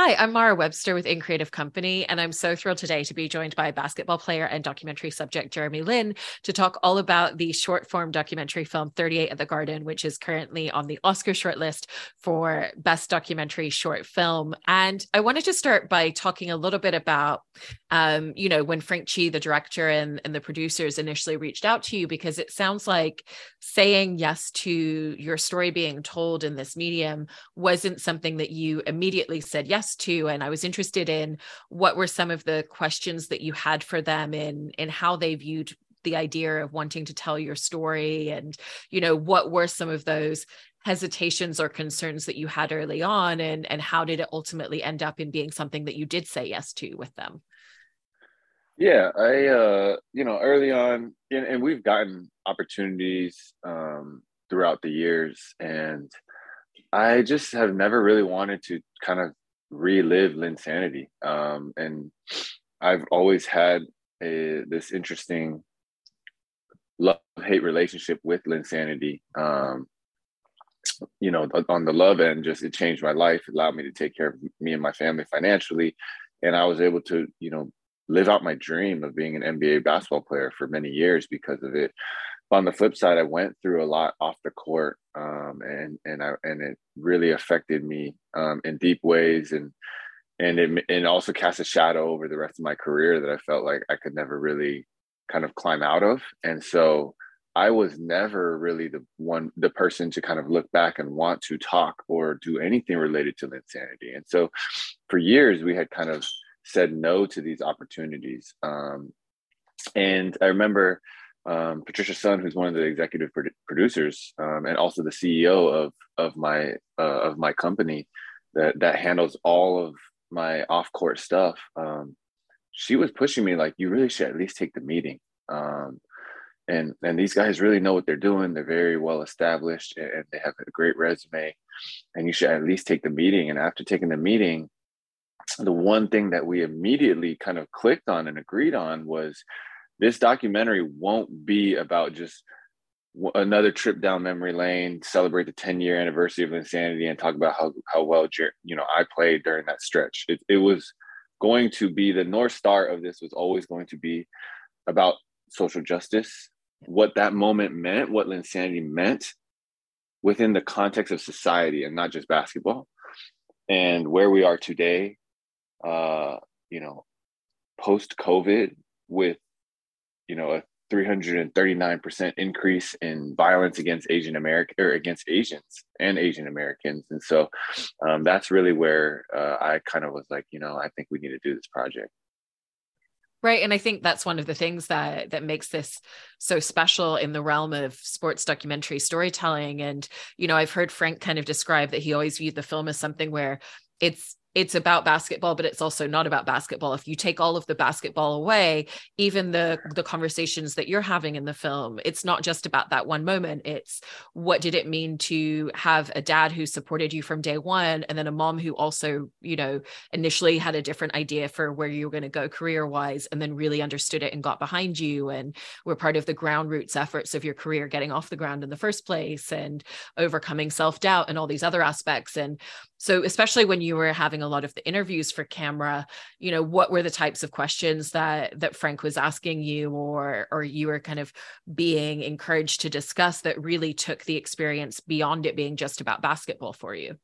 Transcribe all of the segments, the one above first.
Hi, I'm Mara Webster with In Creative Company, and I'm so thrilled today to be joined by basketball player and documentary subject Jeremy Lin to talk all about the short form documentary film 38 at the Garden, which is currently on the Oscar shortlist for Best Documentary Short Film. And I wanted to start by talking a little bit about, um, you know, when Frank Chi, the director and, and the producers, initially reached out to you, because it sounds like saying yes to your story being told in this medium wasn't something that you immediately said yes yes to and i was interested in what were some of the questions that you had for them in in how they viewed the idea of wanting to tell your story and you know what were some of those hesitations or concerns that you had early on and and how did it ultimately end up in being something that you did say yes to with them? Yeah i uh you know early on and, and we've gotten opportunities um throughout the years and i just have never really wanted to kind of relive Linsanity. Um, and I've always had a, this interesting love hate relationship with Linsanity. Um, you know, on the love end, just it changed my life, it allowed me to take care of me and my family financially. And I was able to, you know, live out my dream of being an NBA basketball player for many years because of it on the flip side, I went through a lot off the court, um, and and I and it really affected me um, in deep ways, and and it and also cast a shadow over the rest of my career that I felt like I could never really kind of climb out of, and so I was never really the one the person to kind of look back and want to talk or do anything related to Linsanity, and so for years we had kind of said no to these opportunities, um, and I remember um, Patricia Sun, who's one of the executive producers um, and also the CEO of of my uh, of my company that that handles all of my off court stuff. Um, she was pushing me like, you really should at least take the meeting. Um, and and these guys really know what they're doing. They're very well established and they have a great resume. And you should at least take the meeting. And after taking the meeting, the one thing that we immediately kind of clicked on and agreed on was this documentary won't be about just another trip down memory lane, celebrate the 10 year anniversary of Linsanity, and talk about how how well you know I played during that stretch. It, it was going to be the north star of this was always going to be about social justice, what that moment meant, what Linsanity meant within the context of society and not just basketball, and where we are today. Uh, you know, post COVID with you know a 339% increase in violence against Asian American or against Asians and Asian Americans. And so um, that's really where uh, I kind of was like, you know, I think we need to do this project. Right. And I think that's one of the things that that makes this so special in the realm of sports documentary storytelling. And, you know, I've heard Frank kind of describe that he always viewed the film as something where it's it's about basketball but it's also not about basketball. If you take all of the basketball away even the the conversations that you're having in the film it's not just about that one moment. It's what did it mean to have a dad who supported you from day one and then a mom who also you know initially had a different idea for where you were going to go career wise and then really understood it and got behind you and were part of the ground roots efforts of your career getting off the ground in the first place and overcoming self doubt and all these other aspects. And so especially when you were having a lot of the interviews for camera. You know what were the types of questions that that frank was asking you or or you were kind of being encouraged to discuss that really took the experience beyond it being just about basketball for you?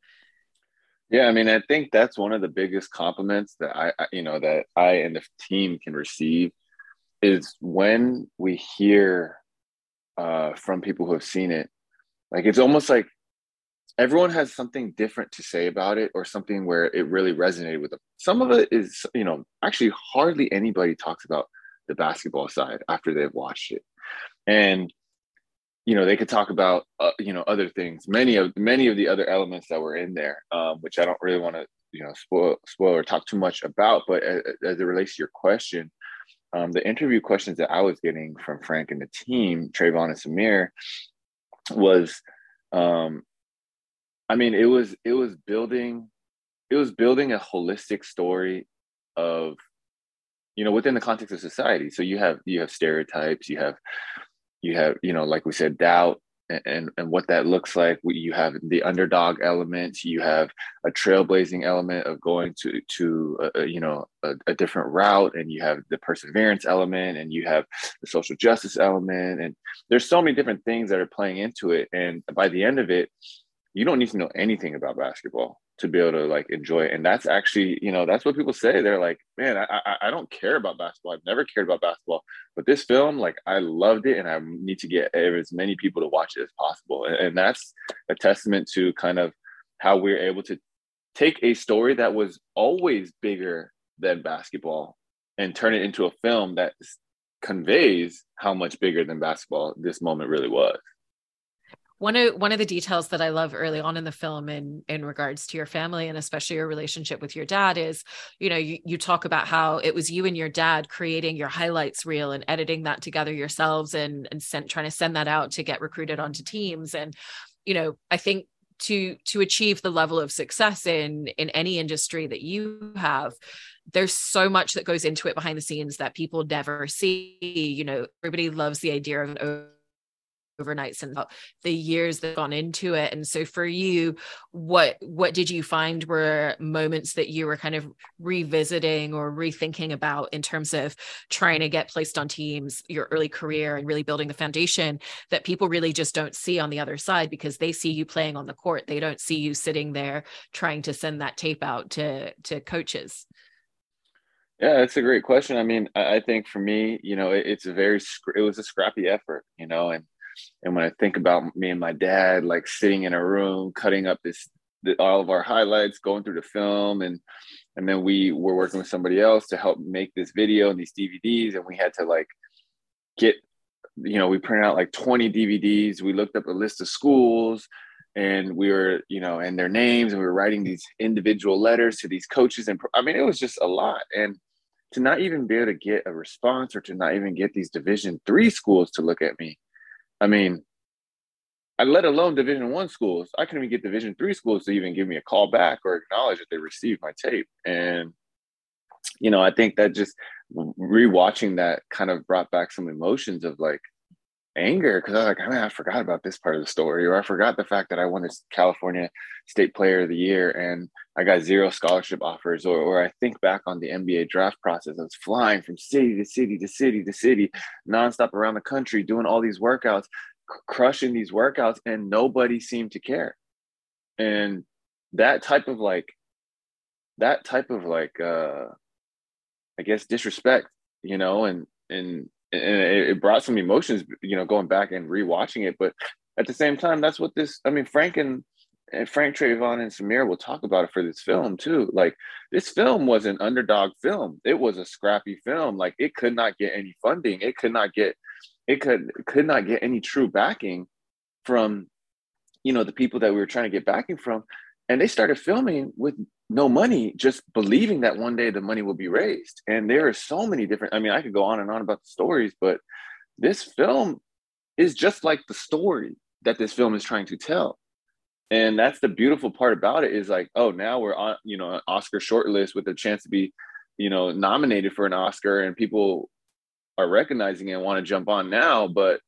Yeah i mean i think that's one of the biggest compliments that i you know that i and the team can receive is when we hear uh, from people who have seen it like it's almost like everyone has something different to say about it or something where it really resonated with them. Some of it is, you know, actually hardly anybody talks about the basketball side after they've watched it. And you know, they could talk about uh, you know other things, many of many of the other elements that were in there, um, which I don't really want to you know spoil spoil or talk too much about. But as, as it relates to your question, um, the interview questions that I was getting from Frank and the team, Travon and Samir, was um, I mean, it was it was building it was building a holistic story of you know within the context of society. So you have you have stereotypes, you have you have you know like we said doubt and and what that looks like. You have the underdog element. You have a trailblazing element of going to to a, a, you know a, a, different route, and you have the perseverance element, and you have the social justice element, and there's so many different things that are playing into it. And by the end of it, you don't need to know anything about basketball to be able to like enjoy it. And that's actually, you know, that's what people say. They're like, man, I, I, I don't care about basketball. I've never cared about basketball, but this film, like, I loved it, and I need to get as many people to watch it as possible. And, and that's a testament to kind of how we're able to take a story that was always bigger than basketball and turn it into a film that conveys how much bigger than basketball this moment really was one of one of the details that I love early on in the film in in regards to your family and especially your relationship with your dad is you know you, you talk about how it was you and your dad creating your highlights reel and editing that together yourselves and and sent, trying to send that out to get recruited onto teams. And you know I think to to achieve the level of success in in any industry that you have there's so much that goes into it behind the scenes that people never see. You know everybody loves the idea of an overnights and the years that gone into it. And so for you what what did you find were moments that you were kind of revisiting or rethinking about in terms of trying to get placed on teams your early career and really building the foundation that people really just don't see on the other side because they see you playing on the court. They don't see you sitting there trying to send that tape out to to coaches. Yeah, that's a great question. I mean, I think for me, you know, it's a very, it was a scrappy effort, you know, and and when I think about me and my dad, like sitting in a room, cutting up this all of our highlights, going through the film, and and then we were working with somebody else to help make this video and these DVDs, and we had to like get, you know, we printed out like 20 DVDs. We looked up a list of schools, and we were, you know, and their names, and we were writing these individual letters to these coaches, and I mean, it was just a lot, and to not even be able to get a response or to not even get these division three schools to look at me I mean, I let alone Division One schools. I couldn't even get Division Three schools to even give me a call back or acknowledge that they received my tape. And you know, I think that just rewatching that kind of brought back some emotions of like anger because I was like, I mean, I forgot about this part of the story, or I forgot the fact that I won this California State Player of the Year and I got zero scholarship offers, or or I think back on the NBA draft process. I was flying from city to city to city to city, nonstop around the country, doing all these workouts, crushing these workouts, and nobody seemed to care. And that type of like, that type of like, uh, I guess disrespect, you know, and and and it, brought some emotions, you know, going back and rewatching it. But at the same time, that's what this. I mean, Frank and, and Frank Travon and Samir will talk about it for this film too. Like this film was an underdog film. It was a scrappy film. Like it could not get any funding. It could not get. It could could not get any true backing from, you know, the people that we were trying to get backing from, and they started filming with no money, just believing that one day the money will be raised. And there are so many different, I mean, I could go on and on about the stories, but this film is just like the story that this film is trying to tell. And that's the beautiful part about it is like, oh, now we're on, you know, an Oscar shortlist with a chance to be, you know, nominated for an Oscar and people are recognizing it and want to jump on now. But,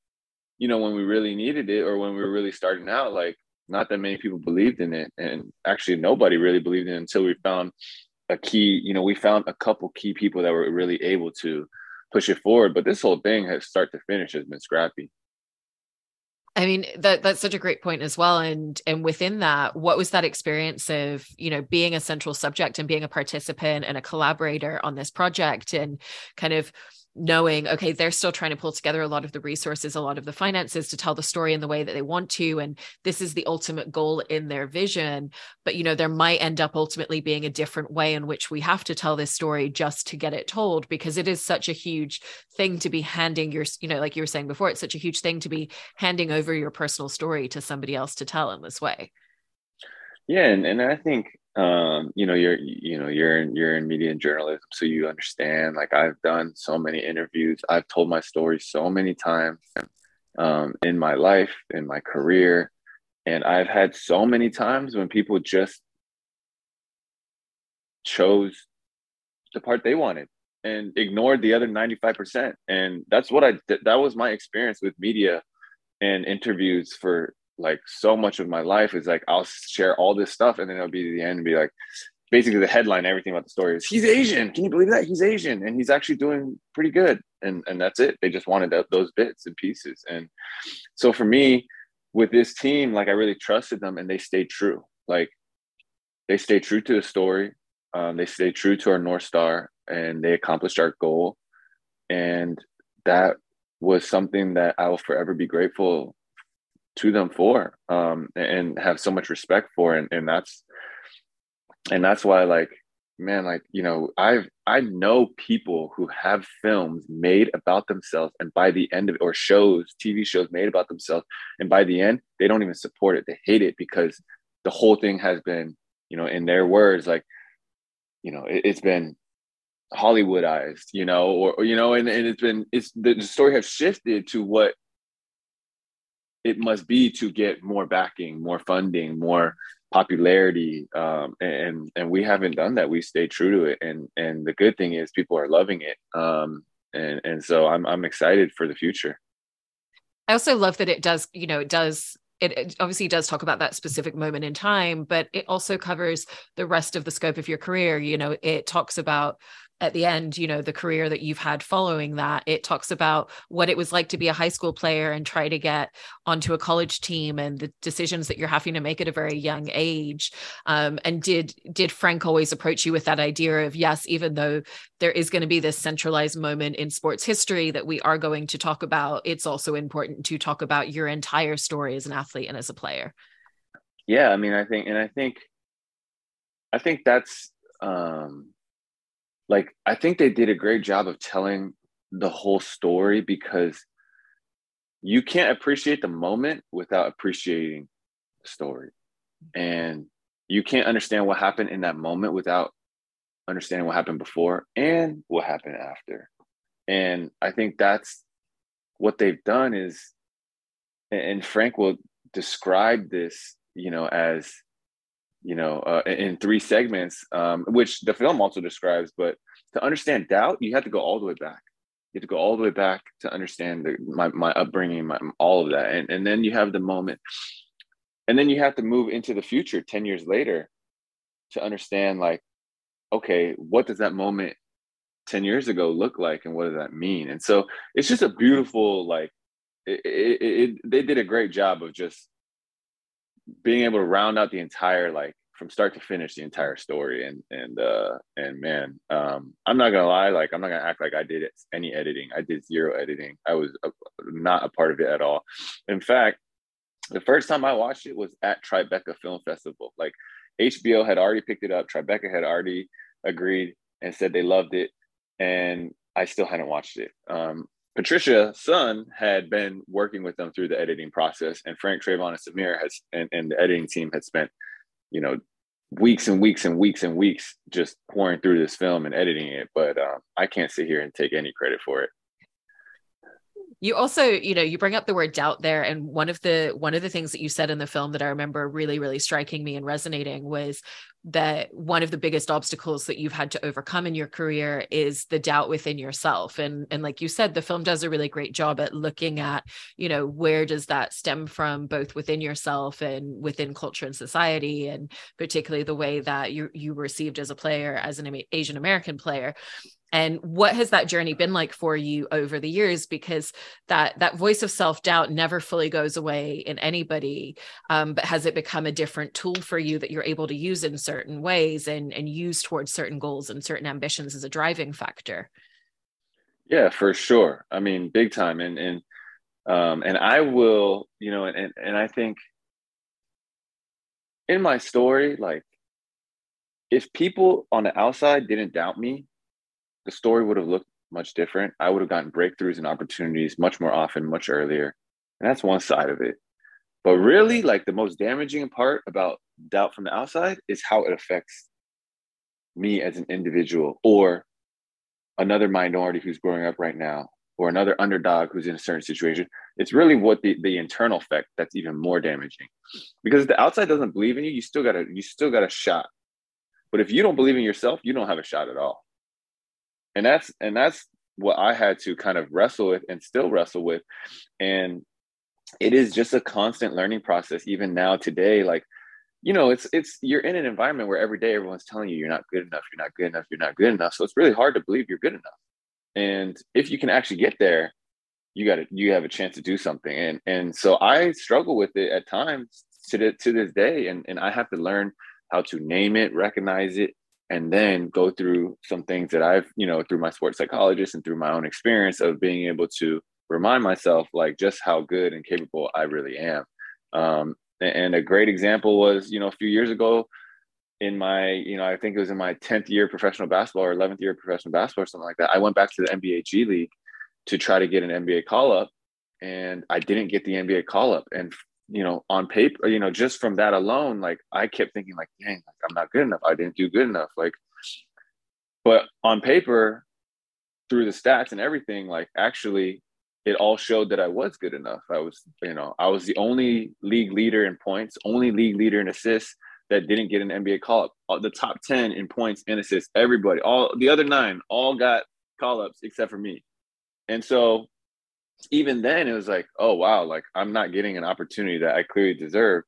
you know, when we really needed it or when we were really starting out, like not that many people believed in it and actually nobody really believed in it until we found a key you know we found a couple key people that were really able to push it forward but this whole thing has start to finish has been scrappy. I mean that that's such a great point as well and and within that what was that experience of you know being a central subject and being a participant and a collaborator on this project and kind of knowing okay they're still trying to pull together a lot of the resources a lot of the finances to tell the story in the way that they want to and this is the ultimate goal in their vision. But you know there might end up ultimately being a different way in which we have to tell this story just to get it told because it is such a huge thing to be handing your you know like you were saying before it's such a huge thing to be handing over your personal story to somebody else to tell in this way. Yeah and, and i think um, you know, you're you know you're in you're in media and journalism, so you understand. Like I've done so many interviews, I've told my story so many times um, in my life, in my career, and I've had so many times when people just chose the part they wanted and ignored the other 95% and that's what i that was my experience with media and interviews for like so much of my life is like I'll share all this stuff and then it'll be the end and be like basically the headline everything about the story is he's Asian. Can you believe that he's Asian and he's actually doing pretty good and and that's it. They just wanted those bits and pieces and so for me with this team like I really trusted them and they stayed true. Like they stayed true to the story. Um, they stayed true to our north star and they accomplished our goal and that was something that I will forever be grateful to them for um, and have so much respect for and, and that's and that's why like man like you know i've i know people who have films made about themselves and by the end of or shows tv shows made about themselves and by the end they don't even support it. They hate it because the whole thing has been you know in their words like you know it, has been hollywoodized you know or, or you know and, and it's been it's the, the story has shifted to what it must be to get more backing, more funding, more popularity. Um, and and we haven't done that. We stay true to it. And and the good thing is people are loving it. Um, and and so I'm I'm excited for the future. I also love that it does, you know, it does it, it, obviously does talk about that specific moment in time, but it also covers the rest of the scope of your career. You know, it talks about at the end, you know, the career that you've had following that. It talks about what it was like to be a high school player and try to get onto a college team and the decisions that you're having to make at a very young age. Um, and did did Frank always approach you with that idea of yes, even though there is going to be this centralized moment in sports history that we are going to talk about, it's also important to talk about your entire story as an athlete and as a player. Yeah, I mean, I think, and I think, I think that's um like I think they did a great job of telling the whole story because you can't appreciate the moment without appreciating the story. And you can't understand what happened in that moment without understanding what happened before and what happened after. And I think that's what they've done is and Frank will describe this, you know, as you know, uh, in three segments, um, which the film also describes. But to understand doubt, you have to go all the way back. You have to go all the way back to understand the, my my upbringing, my, all of that, and and then you have the moment, and then you have to move into the future ten years later to understand like, okay, what does that moment 10 years ago look like and what does that mean and so it's just a beautiful like it, it, it, they did a great job of just being able to round out the entire like from start to finish the entire story. And and uh and man um i'm not gonna lie like i'm not gonna act like i did any editing. I did zero editing. I was a, not a part of it at all. In fact the first time i watched it was at tribeca film festival. Like hbo had already picked it up. Tribeca had already agreed and said they loved it. And i still hadn't watched it. Um Patricia Sun had been working with them through the editing process, and Frank Travon and Samir has and, and the editing team had spent, you know, weeks and weeks and weeks and weeks just pouring through this film and editing it. But um, I can't sit here and take any credit for it you also you know you bring up the word doubt there and one of the one of the things that you said in the film that i remember really really striking me and resonating was that one of the biggest obstacles that you've had to overcome in your career is the doubt within yourself. And and like you said the film does a really great job at looking at you know where does that stem from both within yourself and within culture and society and particularly the way that you you received as a player as an asian american player and what has that journey been like for you over the years? Because that that voice of self-doubt never fully goes away in anybody um, but has it become a different tool for you that you're able to use in certain ways and and use towards certain goals and certain ambitions as a driving factor? Yeah for sure. I mean big time. And and um and i will you know and and i think in my story like if people on the outside didn't doubt me the story would have looked much different. I would have gotten breakthroughs and opportunities much more often, much earlier. And that's one side of it. But really, like the most damaging part about doubt from the outside is how it affects me as an individual or another minority who's growing up right now or another underdog who's in a certain situation. It's really what the, the internal effect that's even more damaging. Because if the outside doesn't believe in you, you still got a you still got a shot. But if you don't believe in yourself, you don't have a shot at all and that's and that's what I had to kind of wrestle with and still wrestle with. And it is just a constant learning process even now today like you know it's it's you're in an environment where every day everyone's telling you you're not good enough you're not good enough you're not good enough. So it's really hard to believe you're good enough. And if you can actually get there you got to you have a chance to do something. And and so i struggle with it at times to the, to this day. And and i have to learn how to name it recognize it and then go through some things that i've you know through my sports psychologist and through my own experience of being able to remind myself like just how good and capable I really am. Um, and a great example was, you know, a few years ago in my, you know, I think it was in my 10th year professional basketball or 11th year professional basketball or something like that. I went back to the NBA G League to try to get an NBA call up and I didn't get the NBA call up. And, you know, on paper, you know, just from that alone, like I kept thinking like, dang, like, I'm not good enough. I didn't do good enough. Like, but on paper, through the stats and everything, like actually it all showed that I was good enough. I was, you know, I was the only league leader in points, only league leader in assists that didn't get an NBA call up. The top 10 in points and assists, everybody, all the other nine, all got call ups except for me. And so even then, it was like, oh, wow, like I'm not getting an opportunity that I clearly deserve.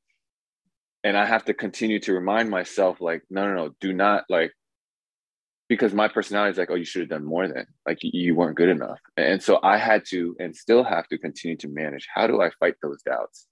And I have to continue to remind myself, like, no, no, no, do not like because my personality is like, oh, you should have done more than like you weren't good enough. And so I had to and still have to continue to manage. How do I fight those doubts?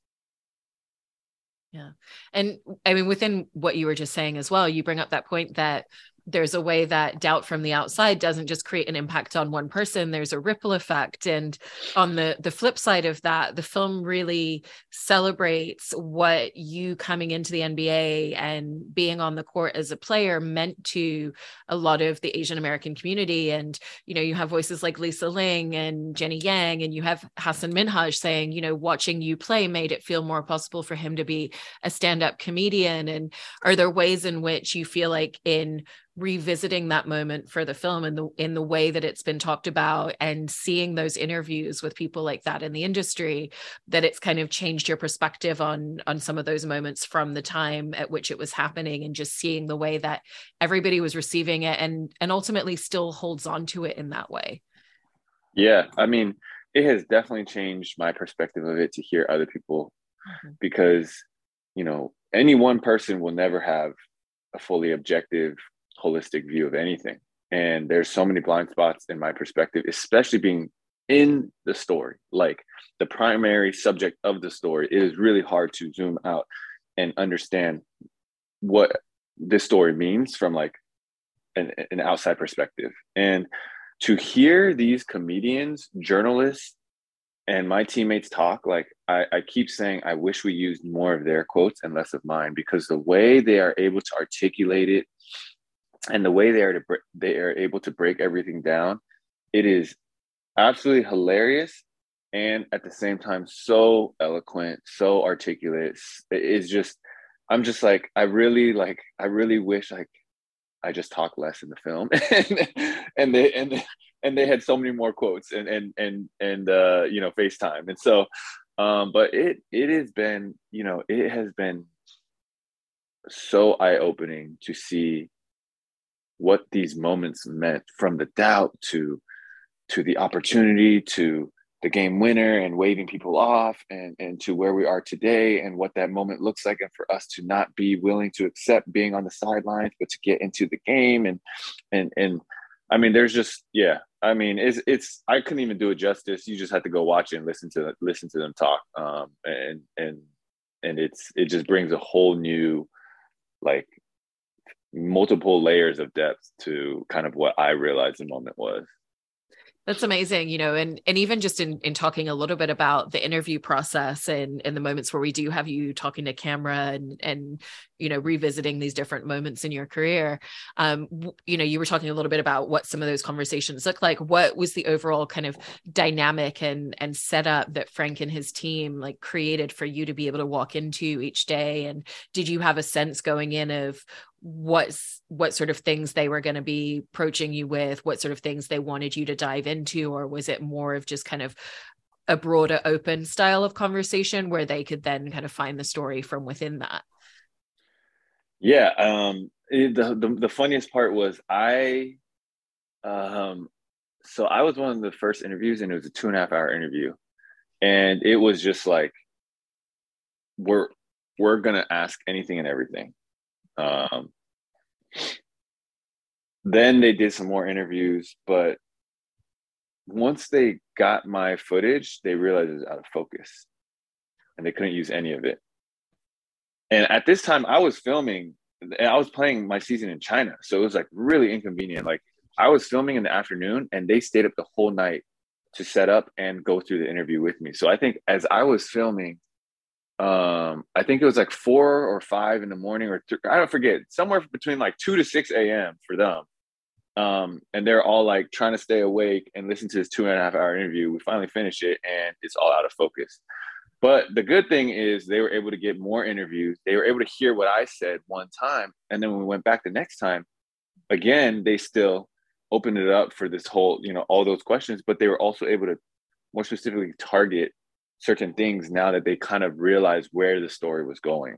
Yeah. And I mean, within what you were just saying as well, you bring up that point that there's a way that doubt from the outside doesn't just create an impact on one person there's a ripple effect. And on the the flip side of that the film really celebrates what you coming into the NBA and being on the court as a player meant to a lot of the Asian American community. And you know you have voices like Lisa Ling and Jenny Yang and you have Hasan Minhaj saying you know watching you play made it feel more possible for him to be a stand-up comedian. And are there ways in which you feel like in revisiting that moment for the film in the in the way that it's been talked about and seeing those interviews with people like that in the industry that it's kind of changed your perspective on on some of those moments from the time at which it was happening and just seeing the way that everybody was receiving it and and ultimately still holds on to it in that way yeah i mean it has definitely changed my perspective of it to hear other people mm-hmm. because you know any one person will never have a fully objective holistic view of anything. And there's so many blind spots in my perspective, especially being in the story, like the primary subject of the story. It is really hard to zoom out and understand what this story means from like an, an outside perspective. And to hear these comedians, journalists, and my teammates talk like I, I, keep saying i wish we used more of their quotes and less of mine because the way they are able to articulate it and the way they are to they are able to break everything down it is absolutely hilarious and at the same time so eloquent so articulate. It is just i'm just like i really like i really wish like i just talk less in the film. And, and they and they, and they had so many more quotes and and and and uh you know facetime. And so um but it it has been you know it has been so eye-opening to see what these moments meant from the doubt to to the opportunity to the game winner and waving people off and and to where we are today and what that moment looks like and for us to not be willing to accept being on the sidelines but to get into the game and and and I mean there's just yeah I mean it's it's I couldn't even do it justice. You just have to go watch it and listen to listen to them talk. Um and and and it's it just brings a whole new like multiple layers of depth to kind of what I realized the moment was. That's amazing, you know, and and even just in in talking a little bit about the interview process and and the moments where we do have you talking to camera and and you know revisiting these different moments in your career. Um, you know, you were talking a little bit about what some of those conversations look like. What was the overall kind of dynamic and and setup that Frank and his team like created for you to be able to walk into each day? And did you have a sense going in of what's what sort of things they were going to be approaching you with what sort of things they wanted you to dive into or was it more of just kind of a broader open style of conversation where they could then kind of find the story from within that? Yeah um it, the, the the funniest part was i um so i was one of the first interviews and it was a two and a half hour interview. And it was just like we're we're gonna ask anything and everything. Um, then they did some more interviews but once they got my footage they realized it was out of focus and they couldn't use any of it. And at this time i was filming and i was playing my season in china. So it was like really inconvenient. Like i was filming in the afternoon and they stayed up the whole night to set up and go through the interview with me. So I think as I was filming, um, I think it was like four or five in the morning, or th- I don't forget, somewhere between like two to six a.m. for them. Um, and they're all like trying to stay awake and listen to this two and a half hour interview. We finally finished it, and it's all out of focus. But the good thing is they were able to get more interviews. They were able to hear what I said one time, and then when we went back the next time, again they still opened it up for this whole, you know, all those questions, but they were also able to more specifically target certain things now that they kind of realized where the story was going.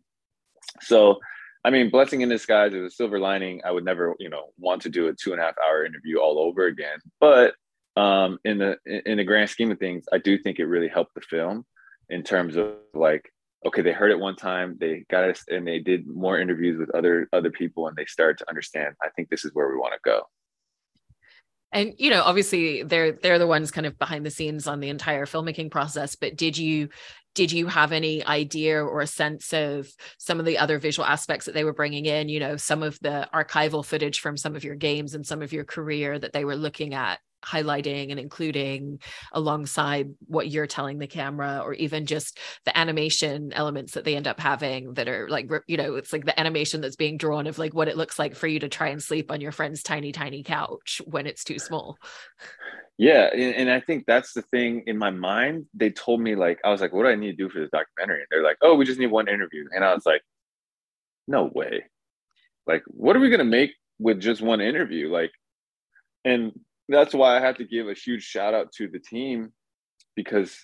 So, I mean, blessing in disguise is a silver lining. I would never, you know, want to do a two and a half hour interview all over again. But um, in the in the grand scheme of things, I do think it really helped the film in terms of like, okay, they heard it one time, they got us, and they did more interviews with other other people, and they started to understand. I think this is where we want to go and you know obviously they're they're the ones kind of behind the scenes on the entire filmmaking process but did you did you have any idea or a sense of some of the other visual aspects that they were bringing in you know some of the archival footage from some of your games and some of your career that they were looking at highlighting and including alongside what you're telling the camera or even just the animation elements that they end up having that are like you know it's like the animation that's being drawn of like what it looks like for you to try and sleep on your friend's tiny tiny couch when it's too small. Yeah and, and i think that's the thing in my mind they told me like i was like what do i need to do for this documentary? And they're like oh we just need one interview. And i was like no way. Like what are we going to make with just one interview? Like and that's why I have to give a huge shout out to the team because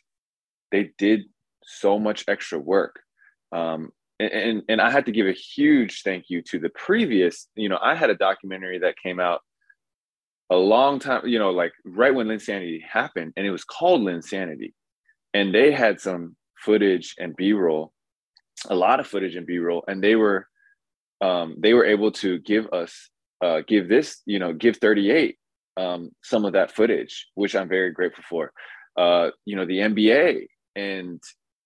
they did so much extra work. Um, and, and, and I had to give a huge thank you to the previous, you know, I had a documentary that came out a long time, you know, like right when Linsanity happened, and it was called Linsanity. And they had some footage and B-roll, a lot of footage and B-roll, and they were um, they were able to give us uh, give this, you know, give 38 um, some of that footage, which I'm very grateful for. Uh, you know, the NBA and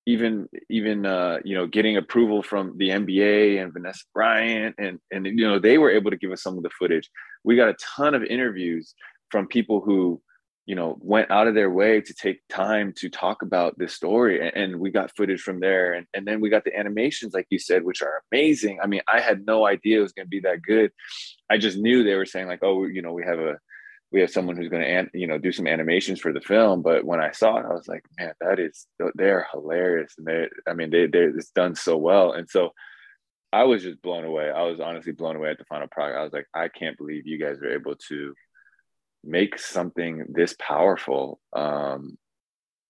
even even uh, you know getting approval from the NBA and Vanessa Bryant and and you know they were able to give us some of the footage. We got a ton of interviews from people who you know went out of their way to take time to talk about this story and, and we got footage from there and, and then we got the animations like you said which are amazing i mean i had no idea it was going to be that good i just knew they were saying like oh you know we have a we have someone who's going to you know do some animations for the film but when i saw it i was like man that is they're hilarious and they i mean they they it's done so well. And so i was just blown away. I was honestly blown away at the final product. I was like i can't believe you guys are able to make something this powerful. Um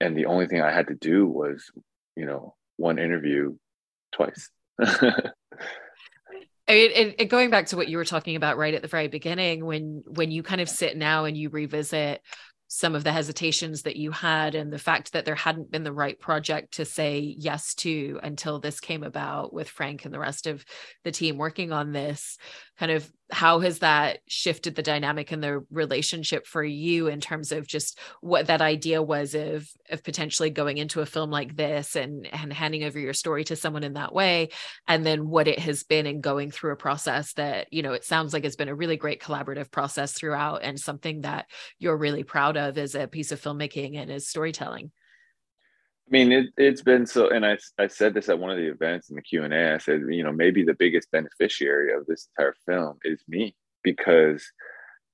and the only thing i had to do was you know one interview twice I mean, going back to what you were talking about right at the very beginning, when when you kind of sit now and you revisit some of the hesitations that you had and the fact that there hadn't been the right project to say yes to until this came about with Frank and the rest of the team working on this kind of how has that shifted the dynamic in the relationship for you in terms of just what that idea was of of potentially going into a film like this and and handing over your story to someone in that way? And then what it has been in going through a process that you know it sounds like it's been a really great collaborative process throughout and something that you're really proud of as a piece of filmmaking and as storytelling I mean, it, it's been so, and I, I said this at one of the events in the Q and A. I said, you know, maybe the biggest beneficiary of this entire film is me because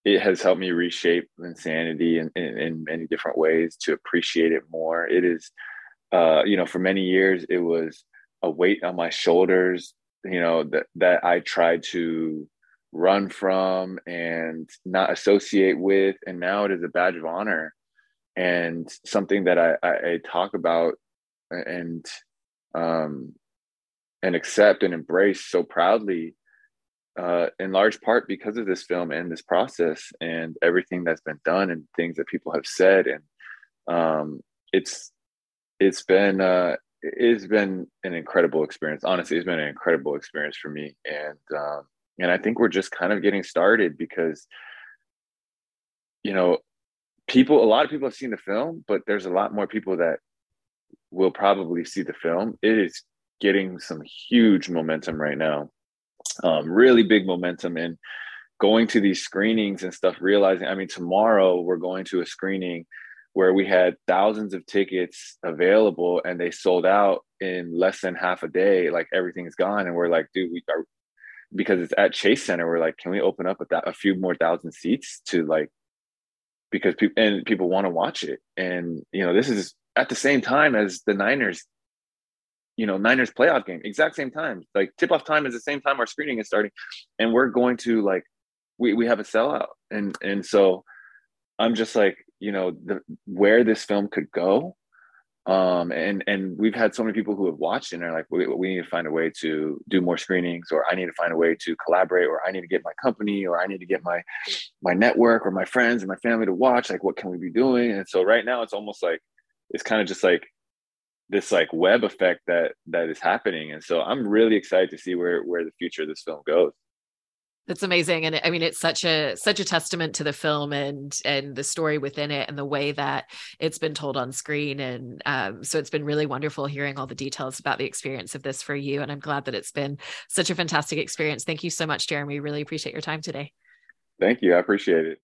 it has helped me reshape Linsanity in, in, in many different ways to appreciate it more. It is, uh, you know, for many years it was a weight on my shoulders, you know, that that I tried to run from and not associate with, and now it is a badge of honor and something that I, I, I talk about and um, and accept and embrace so proudly uh, in large part because of this film and this process and everything that's been done and things that people have said and um, it's it's been uh, it's been an incredible experience. Honestly, it's been an incredible experience for me, and um, and I think we're just kind of getting started because you know people a lot of people have seen the film but there's a lot more people that will probably see the film. It is getting some huge momentum right now. Um, really big momentum and going to these screenings and stuff realizing i mean tomorrow we're going to a screening where we had thousands of tickets available and they sold out in less than half a day like everything's gone. And we're like dude we are because it's at chase center we're like can we open up a, th- a few more thousand seats to like because people and people want to watch it. And you know this is at the same time as the niners you know niners playoff game exact same time. Like tip off time is the same time our screening is starting and we're going to like we, we have a sellout. And and so i'm just like you know the where this film could go um and and we've had so many people who have watched and are like we, we need to find a way to do more screenings or i need to find a way to collaborate or i need to get my company or i need to get my my network or my friends and my family to watch like what can we be doing? And so right now it's almost like it's kind of just like this like web effect that that is happening. And so i'm really excited to see where where the future of this film goes that's amazing and i mean it's such a such a testament to the film and and the story within it and the way that it's been told on screen and um, so it's been really wonderful hearing all the details about the experience of this for you and i'm glad that it's been such a fantastic experience. Thank you so much jeremy. Really appreciate your time today. Thank you. I appreciate it